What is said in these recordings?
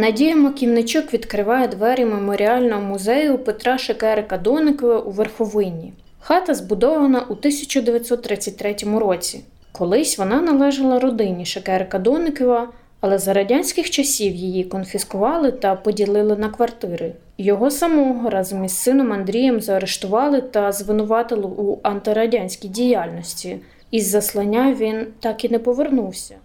Надія Маківничук відкриває двері меморіального музею Петра Шекерика Доникова у Верховині. Хата збудована у 1933 році. Колись вона належала родині Шекерика Доникова, але за радянських часів її конфіскували та поділили на квартири. Його самого разом із сином Андрієм заарештували та звинуватили у антирадянській діяльності. Із заслання він так і не повернувся.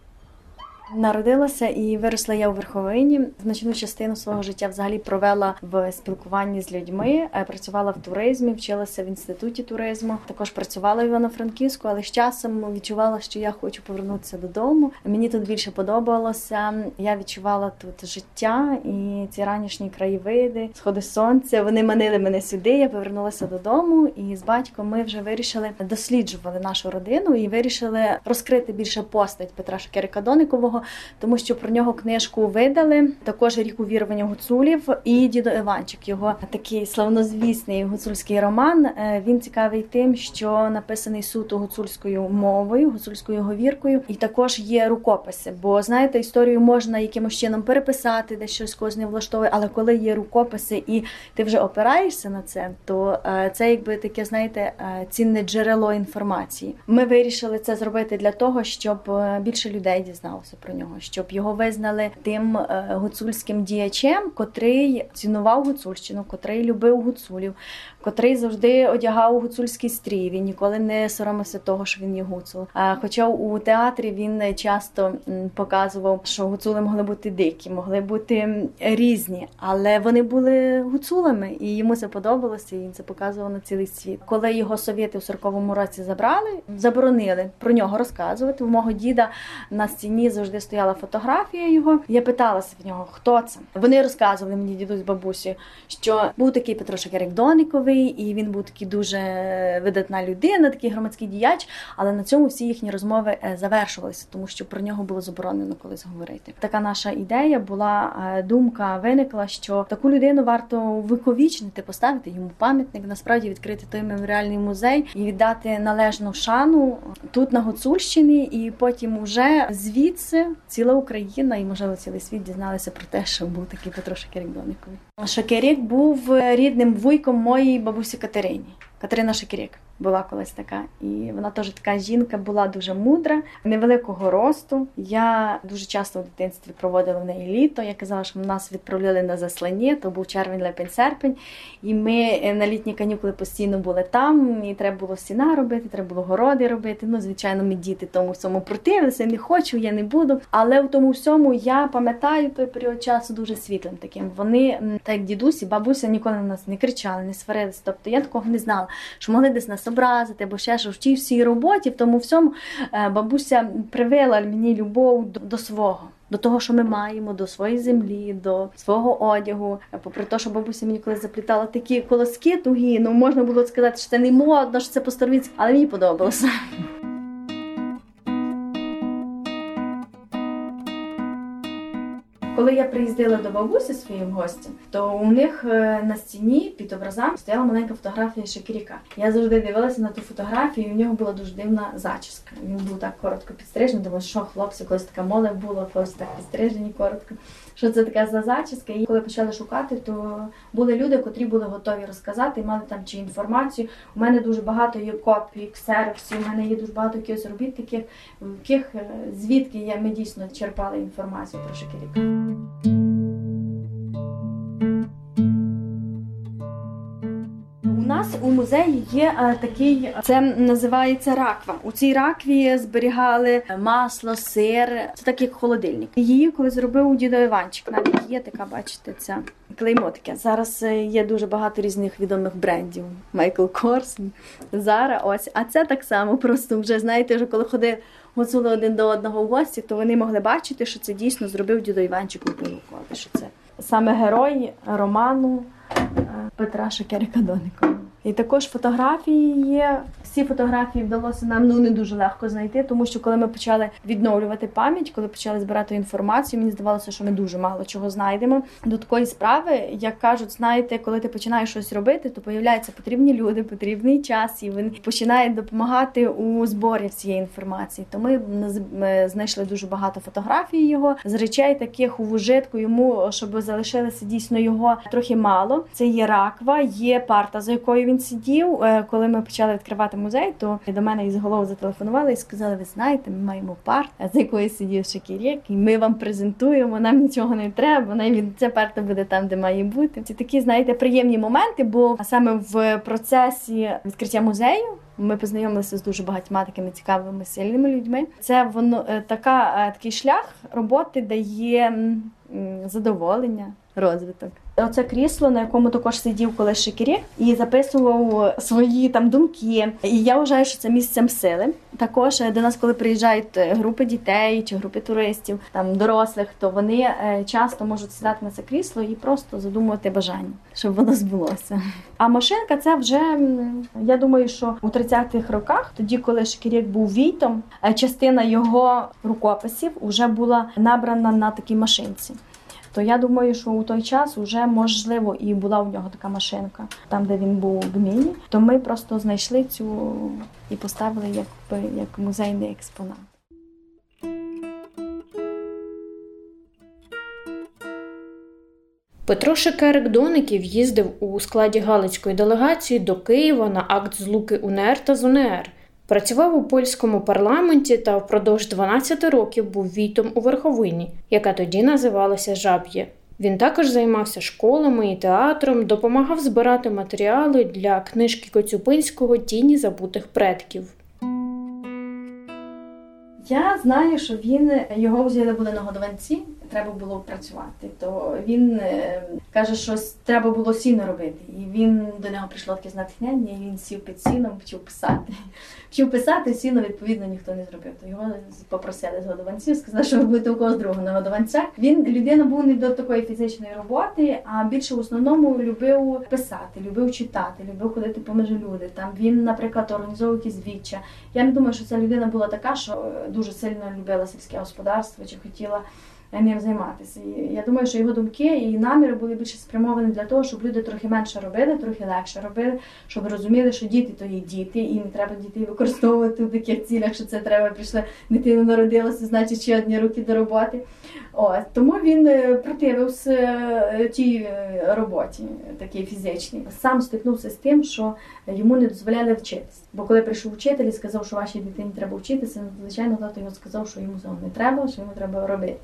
Народилася і виросла я у Верховині. Значну частину свого життя взагалі провела в спілкуванні з людьми. Е, Працювала в туризмі, вчилася в інституті туризму. Також працювала в Івано-Франківську, але з часом відчувала, що я хочу повернутися додому. Мені тут більше подобалося. Я відчувала тут життя і ці ранішні краєвиди, сходи сонця. Вони манили мене сюди. Я повернулася додому, і з батьком ми вже вирішили досліджували нашу родину і вирішили розкрити більше постать Петра Шакерика Доникового, тому що про нього книжку видали. Також рік увірування гуцулів і дідо Іванчик. Його такий славнозвісний гуцульський роман. Е, Він цікавий тим, що написаний суто гуцульською мовою, гуцульською говіркою, і також є рукописи. Бо знаєте, історію можна якимось чином переписати, де щось когось влаштовує, але коли є рукописи і ти вже опираєшся на це, то е, це якби таке, знаєте, е, цінне джерело інформації. Ми вирішили це зробити для того, щоб більше людей дізналося нього, щоб його визнали тим е, гуцульським діячем, котрий цінував гуцульщину, котрий любив гуцулів, котрий завжди одягав гуцульський стрій. Він ніколи не соромився того, що він є гуцул. А хоча у театрі він часто показував, що гуцули могли бути дикі, могли бути різні, але вони були гуцулами, і йому це подобалося. І він це показував на цілий світ. Коли його совєти у 40-му році забрали, заборонили про нього розказувати. У мого діда на стіні завжди стояла фотографія його. Я питалася в нього, хто це. Вони розказували мені дідусь бабусі, що був такий Петро Шакерик Дониковий, і він був такий дуже видатна людина, такий громадський діяч. Але на цьому всі їхні розмови е, завершувалися, тому що про нього було заборонено колись говорити. Така наша ідея була е, думка виникла, що таку людину варто виковічнити, поставити йому пам'ятник, насправді відкрити той меморіальний музей і віддати належну шану тут на Гуцульщині, і потім уже звідси ціла Україна і можливо цілий світ дізналися про те, що був такий Петро Шакерік Дониковий. Шакерік був рідним вуйком моїй бабусі Катерині. Катерина Шакерік була колись така, і вона теж така жінка була дуже мудра, невеликого росту. Я дуже часто в дитинстві проводила в неї літо. Я казала, що нас відправляли на заслання, то був червень, липень, серпень. І ми е, на літні канікули постійно були там. І треба було стіна робити, треба було городи робити. Ну, звичайно, ми діти тому всьому противилися. Не хочу, я не буду. Але в тому всьому я пам'ятаю той період часу дуже світлим таким. Вони, так як дідусі, бабуся ніколи на нас не кричали, не сварилися. Тобто я такого не знала, що могли десь нас образити, або ще що в тій всій роботі, в тому всьому е, бабуся привила мені любов до, свого. До того, що ми маємо, до своєї землі, до свого одягу. Е, Попри те, що бабуся мені коли заплітала такі колоски тугі, ну можна було сказати, що це не модно, що це по-старовіцьки, але мені подобалося. Коли я приїздила до бабусі своїм гостям, то у них е, на стіні під образами стояла маленька фотографія Шакіріка. Я завжди дивилася на ту фотографію, і в нього була дуже дивна зачіска. Він був так коротко підстрижений, думаю, що хлопці, колись така мода була, колись так підстрижені коротко. Що це таке за зачіска. І коли почали шукати, то були люди, котрі були готові розказати, і мали там чи інформацію. У мене дуже багато є копій, ксероксів, у мене є дуже багато якихось робіт таких, яких е, звідки я ми дійсно черпали інформацію про Шикіріка. Нас у музеї є е, такий, це називається раква. У цій ракві зберігали масло, сир. Це так як холодильник. Її коли зробив дідо Іванчик. Навіть є така, бачите, ця клеймо таке. Зараз е, є дуже багато різних відомих брендів. Майкл Корс, Зара. Ось, а це так само. Просто вже знаєте, вже коли ходили гуцули один до одного в гості, то вони могли бачити, що це дійсно зробив дідо Іванчик у. Що це саме герой роману е, Петра Шекерика Доникова. І також фотографії є. Всі фотографії вдалося нам ну не дуже легко знайти, тому що коли ми почали відновлювати пам'ять, коли почали збирати інформацію, мені здавалося, що ми дуже мало чого знайдемо. До такої справи, як кажуть, знаєте, коли ти починаєш щось робити, то появляються потрібні люди, потрібний час, і вони починають допомагати у зборі цієї інформації. То ми знайшли дуже багато фотографій його з речей, таких у вужитку йому, щоб залишилося дійсно його трохи мало. Це є раква, є парта, за якою він сидів. Е, Коли ми почали відкривати музей, то до мене із голови зателефонували і сказали: ви знаєте, ми маємо парт, за якою сидів Шакірєк, і ми вам презентуємо. Нам нічого не треба. Навіть ця парта буде там, де має бути. Це такі, знаєте, приємні моменти. Бо саме в процесі відкриття музею. Ми познайомилися з дуже багатьма такими цікавими сильними людьми. Це воно е, така е, такий шлях роботи дає задоволення, розвиток. Оце крісло, на якому також сидів колись Шекірі і записував свої там думки. І я вважаю, що це місцем сили. Також е, до нас, коли приїжджають е, групи дітей чи групи туристів, там дорослих, то вони е, часто можуть сідати на це крісло і просто задумувати бажання, щоб воно збулося. А машинка це вже я думаю, що у 30-х роках, тоді, коли Шкірєк був війтом, частина його рукописів вже була набрана на такій машинці. То я думаю, що у той час вже можливо і була у нього така машинка, там де він був в Гміні. То ми просто знайшли цю і поставили як, як музейний експонат. Петро Шекерик Доників їздив у складі Галицької делегації до Києва на акт злуки УНР та ЗУНР. Працював у польському парламенті та впродовж 12 років був війтом у Верховині, яка тоді називалася Жаб'є. Він також займався школами і театром, допомагав збирати матеріали для книжки Коцюбинського Тіні забутих предків. Я знаю, що він його взяли були на годованці, треба було працювати. То він е, каже, що треба було сіно робити. І він до нього прийшло таке натхнення, і він сів під сіном, почав писати. Почав писати, сіно відповідно ніхто не зробив. То його попросили з годованців, сказали, що ви будете у когось другого на годованцях. Він людина був не до такої фізичної роботи, а більше в основному любив писати, любив читати, любив ходити поміж люди. Там він, наприклад, організовував якісь віччя. Я не думаю, що ця людина була така, що е, дуже сильно любила сільське господарство чи хотіла ним займатися. І я думаю, що його думки і наміри були більше спрямовані для того, щоб люди трохи менше робили, трохи легше робили, щоб розуміли, що діти то є діти, і не треба дітей використовувати в таких цілях, що це треба прийшли, дитина народилася, значить ще одні руки до роботи. Ось тому він е, противився е, тій е, роботі, такій фізичній. Сам стикнувся з тим, що йому не дозволяли вчитися. Бо коли прийшов вчитель і сказав, що вашій дитині треба вчитися, ну, звичайно, тато йому сказав, що йому цього не треба, що йому треба робити.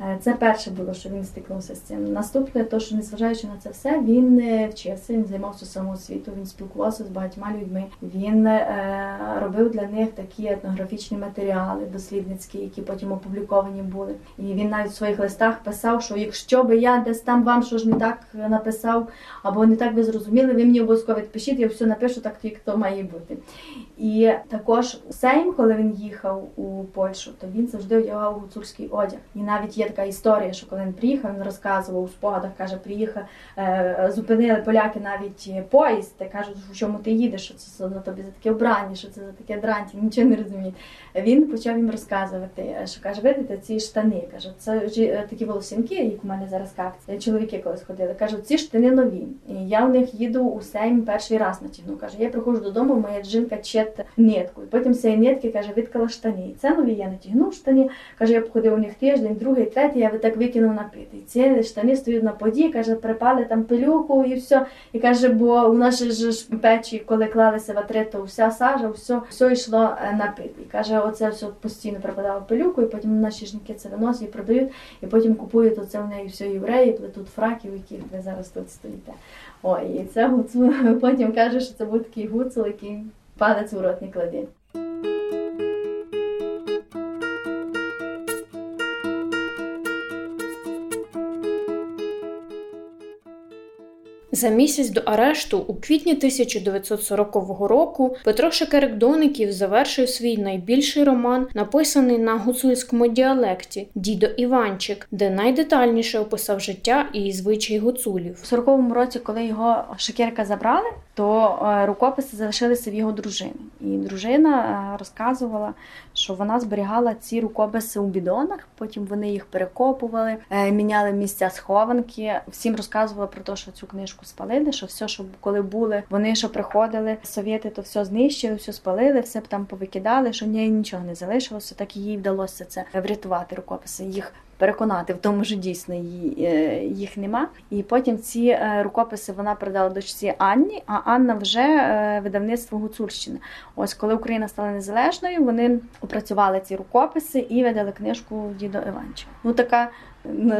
Е, Це перше було, що він стикнувся з цим. Наступне, то що незважаючи на це все, він е, вчився, він займався самоосвітою, він спілкувався з багатьма людьми. Він е, робив для них такі етнографічні матеріали дослідницькі, які потім опубліковані були. І він навіть в своїх листах писав, що якщо би я десь там вам щось не так написав, або не так ви зрозуміли, ви мені обов'язково відпишіть, я все напишу так, як то має бути. І також Сейм, коли він їхав у Польщу, то він завжди одягав гуцульський одяг. І навіть є така історія, що коли він приїхав, він розказував у спогадах, каже, приїхав, е, зупинили поляки навіть поїзд, та кажуть, в чому ти їдеш, що це за тобі за таке вбрання, що це за таке дранті, нічого не розуміє. Він почав їм розказувати, що каже, видите, ці штани, каже, це е, такі волосинки, як у мене зараз капці, чоловіки колись ходили. Кажуть, ці штани нові. І я в них їду у Сейм перший раз натягну. Каже, я приходжу додому, моя жінка чет нитку. Потім з цієї нитки каже, виткала штані. І це нові, я натягнув штані. Каже, я походив у них тиждень, другий, третє, я так викинув напити. Ці штани стоять на поді, каже, припали там пилюку і все. І каже, бо у нас ж печі, коли клалися ватри, то вся сажа, все, все йшло е, на пит. І каже, оце все постійно припадало пилюку, і потім наші жінки це виносять і продають, і потім купують оце в неї все євреї, плетуть фраків, яких ви зараз тут стоїте. Ой, і це гуцул. Потім каже, що це був такий гуцул, який палець у рот не кладе. За місяць до арешту, у квітні 1940 року, Петро Шекерик Доників завершив свій найбільший роман, написаний на гуцульському діалекті Дідо Іванчик, де найдетальніше описав життя і звичаї гуцулів. У 40-му році, коли його Шекерка забрали, то е, рукописи залишилися в його дружини. І дружина е, розказувала, що вона зберігала ці рукописи у бідонах, потім вони їх перекопували, е, міняли місця схованки. Всім розказувала про те, що цю книжку спалили, що все, що коли були, вони що приходили, совєти, то все знищили, все спалили, все б там повикидали, що в нічого не залишилося. Так їй вдалося це врятувати рукописи. Їх переконати в тому, що дійсно е, їх нема. І потім ці е, рукописи вона передала дочці Анні, а Анна вже е, видавництво Гуцульщини. Ось коли Україна стала незалежною, вони опрацювали ці рукописи і видали книжку Дідо Іванчика. Ну така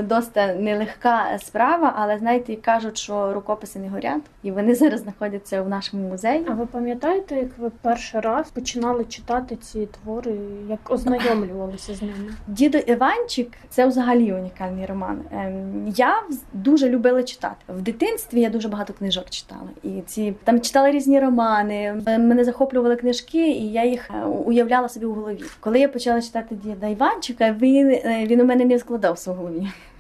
доста нелегка справа, але знаєте, кажуть, що рукописи не горять, і вони зараз знаходяться в нашому музеї. А ви пам'ятаєте, як ви перший раз починали читати ці твори, як ознайомлювалися з ними? Дідо Іванчик це взагалі унікальний роман. Ем, Я дуже любила читати. В дитинстві я дуже багато книжок читала. І ці там читала різні романи. Мене захоплювали книжки, і я їх е, уявляла собі у голові. Коли я почала читати діда Іванчика, він, е, він у мене не складався в голові. bien.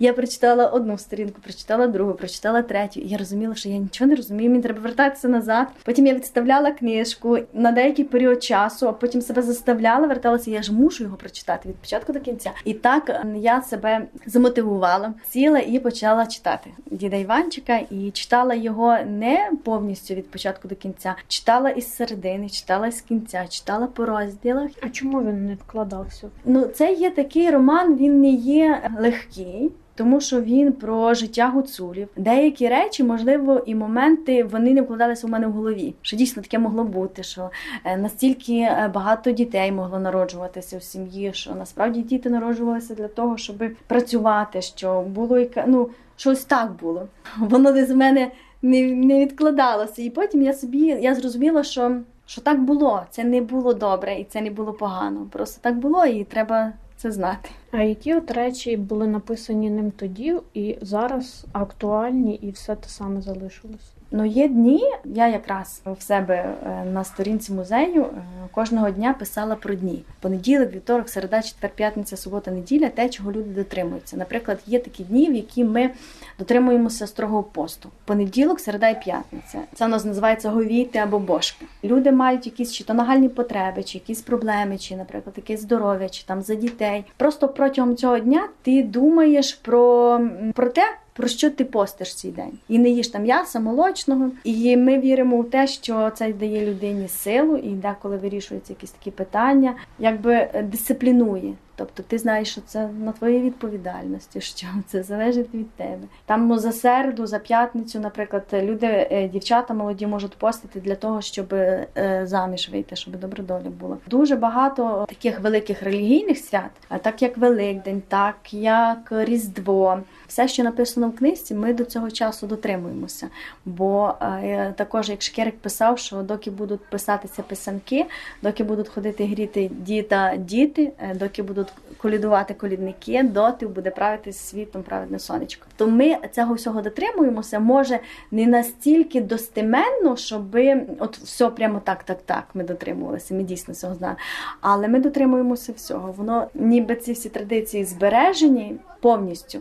Я прочитала одну сторінку, прочитала другу, прочитала третю. І я розуміла, що я нічого не розумію, мені треба вертатися назад. Потім я відставляла книжку на деякий період часу, а потім себе заставляла, верталася. Я ж мушу його прочитати від початку до кінця. І так е, я себе замотивувала, сіла і почала читати діда Іванчика, і читала його не повністю від початку до кінця. Читала із середини, читала з кінця, читала по розділах. А чому він не вкладався? Ну, це є такий роман, він не є легкий. Тому що він про життя гуцулів. Деякі речі, можливо, і моменти вони не вкладалися у мене в голові. Що дійсно таке могло бути, що е, настільки е, багато дітей могло народжуватися в сім'ї, що насправді діти народжувалися для того, щоб працювати, що було ну щось так було. Воно в мене не, не відкладалося. І потім я собі я зрозуміла, що, що так було. Це не було добре і це не було погано. Просто так було, і треба це знати. А які от речі були написані ним тоді і зараз актуальні, і все те саме залишилось? Ну, є дні, я якраз в себе е, на сторінці музею е, кожного дня писала про дні. Понеділок, вівторок, середа, четвер, п'ятниця, субота, неділя, те, чого люди дотримуються. Наприклад, є такі дні, в які ми дотримуємося строгого посту. Понеділок, середа і п'ятниця. Це у нас називається говійти або бошки. Люди мають якісь чи то нагальні потреби, чи якісь проблеми, чи, наприклад, якесь здоров'я, чи там за дітей. Просто протягом цього дня ти думаєш про, про те. Про що ти постиш цей день? І не їш там м'яса, молочного. І ми віримо у те, що це дає людині силу, і деколи вирішуються якісь такі питання, якби е, дисциплінує. Тобто ти знаєш, що це на твоїй відповідальності, що це залежить від тебе. Там ну, за середу, за п'ятницю, наприклад, люди, е, дівчата молоді можуть постити для того, щоб е, заміж вийти, щоб добра доля була. Дуже багато таких великих релігійних свят, а так як Великдень, так як Різдво. Все, що написано в книжці, ми до цього часу дотримуємося. Бо е, також, як Шкерик писав, що доки будуть писатися писанки, доки будуть ходити гріти діта діти, доки будуть колідувати колідники, доти буде правити світом праведне сонечко. То ми цього всього дотримуємося. Може не настільки достеменно, щоб от все прямо так, так, так. Ми дотримувалися. Ми дійсно цього знаємо. Але ми дотримуємося всього. Воно ніби ці всі традиції збережені повністю.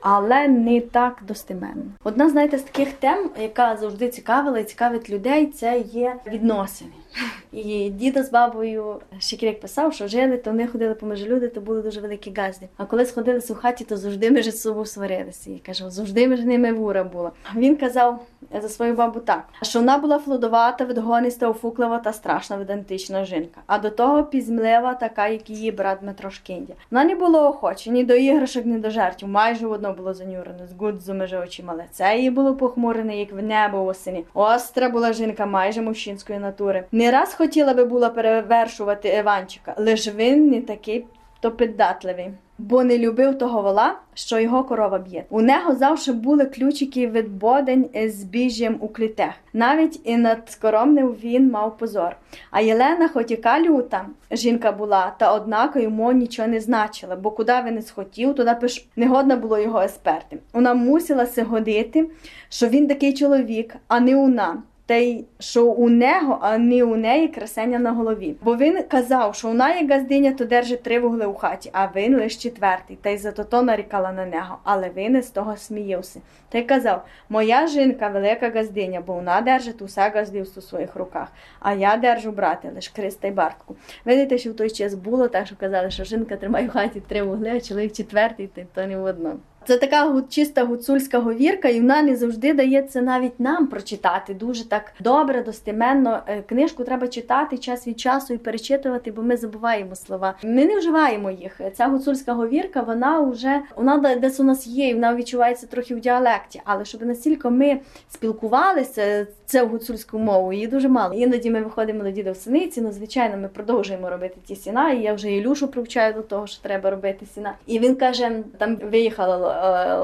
Але не так достеменно. Одна, знаєте, з таких тем, яка завжди цікавила і цікавить людей, це є відносини. І діда з бабою Шикірик писав, що жили, то вони ходили поміж люди, то були дуже великі газди. А коли сходилися у хаті, то завжди між собою сварилися. І каже, завжди між ними вура була. Він казав за свою бабу так, що вона була флодовата, відгониста, офуклива та страшна видантична жінка. А до того пізмлива, така, як її брат Дмитро Шкіндя. Вона не була охоча ні до іграшок, ні до жартів. Майже одно було занюрено, з гудзу межи очима лице її було похмурене, як в небо осені. Остра була жінка майже мужчинської натури. Не раз хотіла би була перевершувати Іванчика, лиш він не такий то піддатливий. Бо не любив того вола, що його корова б'є. У нього завжди були ключики від бодень з збіжжям у клітях. Навіть і над скоромним він мав позор. А Єлена, хоч яка люта жінка була, та однако йому нічого не значила, бо куди він не схотів, туди пиш негодно було його есперти. Вона мусила се годити, що він такий чоловік, а не вона. Й що у нього, а не у неї красення на голові. Бо він казав, що вона є газдиня, то держить три вугли у хаті, а він лише четвертий, та й зато то нарікала на нього, але він із того сміявся. Та й казав: Моя жінка велика газдиня, бо вона держить усе газдівство у своїх руках, а я держу брати лише Христа й бартку. Видите, що в той час було так, що казали, що жінка тримає в хаті три вугли, а чоловік четвертий, то не в одному. Це така чиста гуцульська говірка, і вона не завжди дається навіть нам прочитати. Дуже так добре, достеменно. Е, Книжку треба читати час від часу і перечитувати, бо ми забуваємо слова. Ми не вживаємо їх. Ця гуцульська говірка, вона вже вона де- десь у нас є, і вона відчувається трохи в діалекті. Але щоб настільки ми спілкувалися це гуцульську мову, її дуже мало. Іноді ми виходимо до діда в синиці. Ну, звичайно, ми продовжуємо робити ті сіна. І я вже Ілюшу привчаю до того, що треба робити сіна. І він каже: там виїхала е,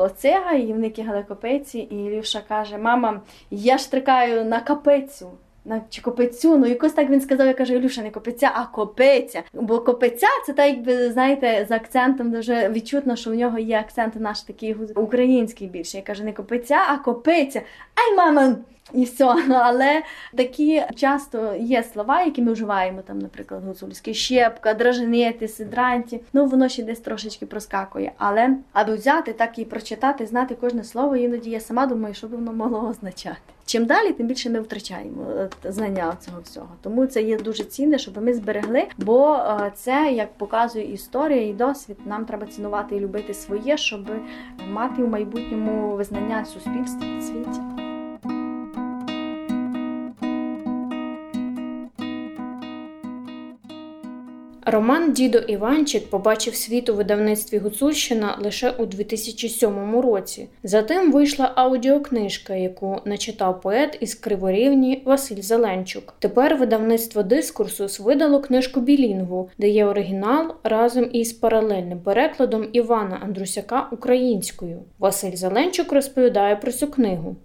гівники і вони і Ілюша каже: Мама, я штрикаю на капицю. На чи копицю, ну якось так він сказав, я кажу, Ілюша, не копиця, а копиця. Бо копиця це так, якби знаєте, з акцентом дуже відчутно, що в нього є акцент наш такий український більше. Я кажу, не копиця, а копиця. Ай, мама! І все, але такі часто є слова, які ми вживаємо, там, наприклад, гуцульське щепка, драженити, сидранті. Ну воно ще десь трошечки проскакує. Але аби взяти так і прочитати, знати кожне слово, іноді я сама думаю, що би воно могло означати. Чим далі, тим більше ми втрачаємо е, знання цього всього. Тому це є дуже цінне, щоб ми зберегли, бо е, це, як показує історія і досвід, нам треба цінувати і любити своє, щоб мати в майбутньому визнання суспільства світі. Роман Дідо Іванчик побачив світ у видавництві Гуцульщина лише у 2007 році. Затим вийшла аудіокнижка, яку начитав поет із Криворівні Василь Зеленчук. Тепер видавництво Дискурсус видало книжку Білінгву, де є оригінал разом із паралельним перекладом Івана Андрусяка українською. Василь Зеленчук розповідає про цю книгу.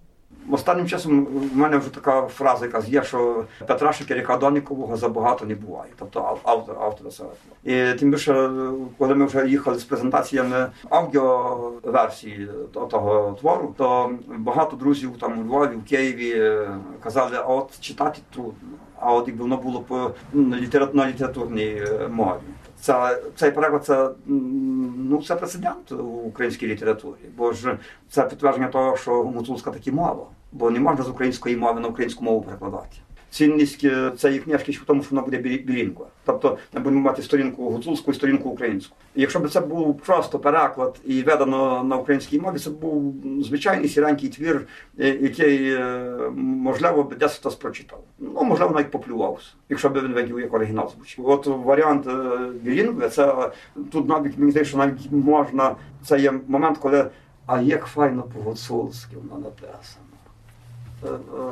Останнім часом в мене вже така фраза, яка є, що Петра Шикіряка Донікового забагато не буває, тобто ав- автор, автора цього. І тим більше, коли ми вже їхали з презентаціями аудіоверсії того твору, то багато друзів там у Львові, в Києві е, казали, а от читати трудно. А от якби воно було по на літературній е, мові. Це, цей переклад це, ну, це прецедент в українській літературі, бо ж це підтвердження того, що гуцульська таки мова, бо не можна з української мови на українську мову перекладати. Цінність е, цієї книжки в тому, що вона буде білі- білінгва. Тобто ми будемо мати сторінку гуцульську і сторінку українську. І якщо б це був просто переклад і видано на українській мові, це був звичайний сіренький твір, е, який, е, можливо, б десь хтось прочитав. Ну, можливо, навіть поплювався, якщо б він видів, як оригінал звучить. От варіант е, білінгви, це тут навіть мені здається, що навіть можна. Це є момент, коли а як файно по-гуцульськи воно написано. Е, е,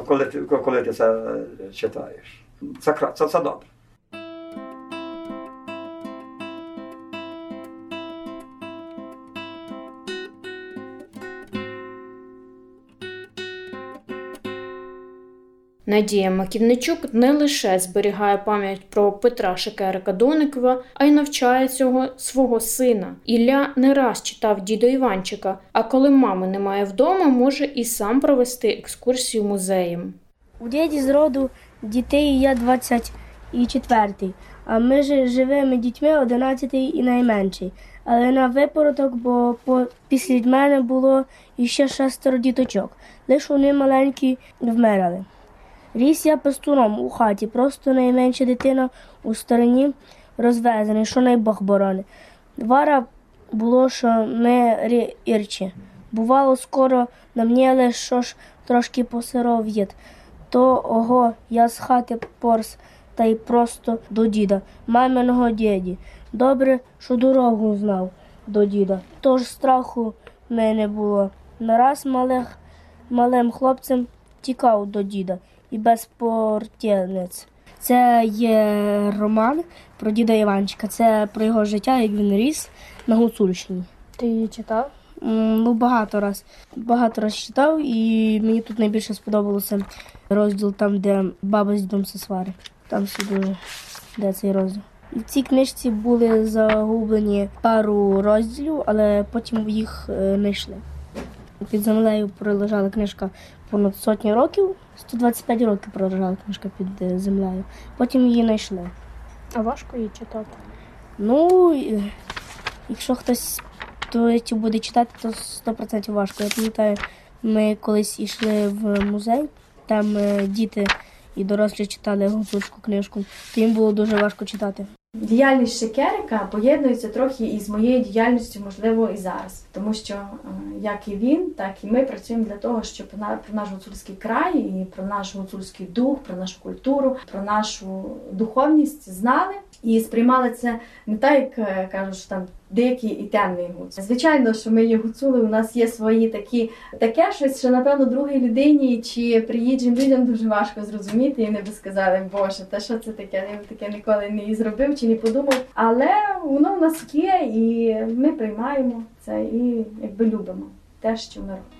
Коли ти, коли ти це читаєш. Це, це, це добре. Надія Маківничук не лише зберігає пам'ять про Петра Шекерика Доникова, а й навчає цього свого сина. Ілля не раз читав дідо Іванчика, а коли мами немає вдома, може і сам провести екскурсію музеєм. У діді з роду дітей є 24, а ми ж живими дітьми 11 і найменший. Але на випороток, бо по, після мене було іще шестеро діточок. Лише вони маленькі вмирали. Ріс я пестуном у хаті, просто найменша дитина у стороні розвезений, що най Бог борони. Вара було, що рі- ірчі. Бувало, скоро намніли, що ж трошки посиров їд. То ого, я з хати порс та й просто до діда, маминого діді. Добре, що дорогу знав до діда. Тож страху мене було. Нараз малих, малим хлопцем тікав до діда і без портєнець. Це є роман про діда Іванчика. Це про його життя, як він ріс на Гуцульщині. Ти її читав? Ну, багато раз. Багато раз читав, і мені тут найбільше сподобалося розділ там, де баба з дідом се сварить. Там дуже де цей розділ. І в цій книжці були загублені пару розділів, але потім їх е, знайшли. Під землею пролежала книжка понад сотню років, 125 років пролежала книжка під е, землею. Потім її знайшли. А важко її читати. Ну, якщо хтось то буде читати, то 100% важко. Я пам'ятаю, ми колись йшли в музей, там е, діти і дорослі читали гуцульську книжку, то їм було дуже важко читати. Діяльність Шекерика поєднується трохи із моєю діяльністю, можливо, і зараз, тому що е, як і він, так і ми працюємо для того, щоб про наш гуцульський край і про наш гуцульський дух, про нашу культуру, про нашу духовність знали і сприймали це не так, як е, кажуть, там дикий і темний гуц. Звичайно, що ми є гуцули, у нас є свої такі таке щось, що напевно другій людині чи приїжджим людям дуже важко зрозуміти, і вони би сказали, Боже, та що це таке? Я таке ніколи не зробив чи не подумав. Але воно в нас є, і ми приймаємо це і якби любимо те, що ми робимо. –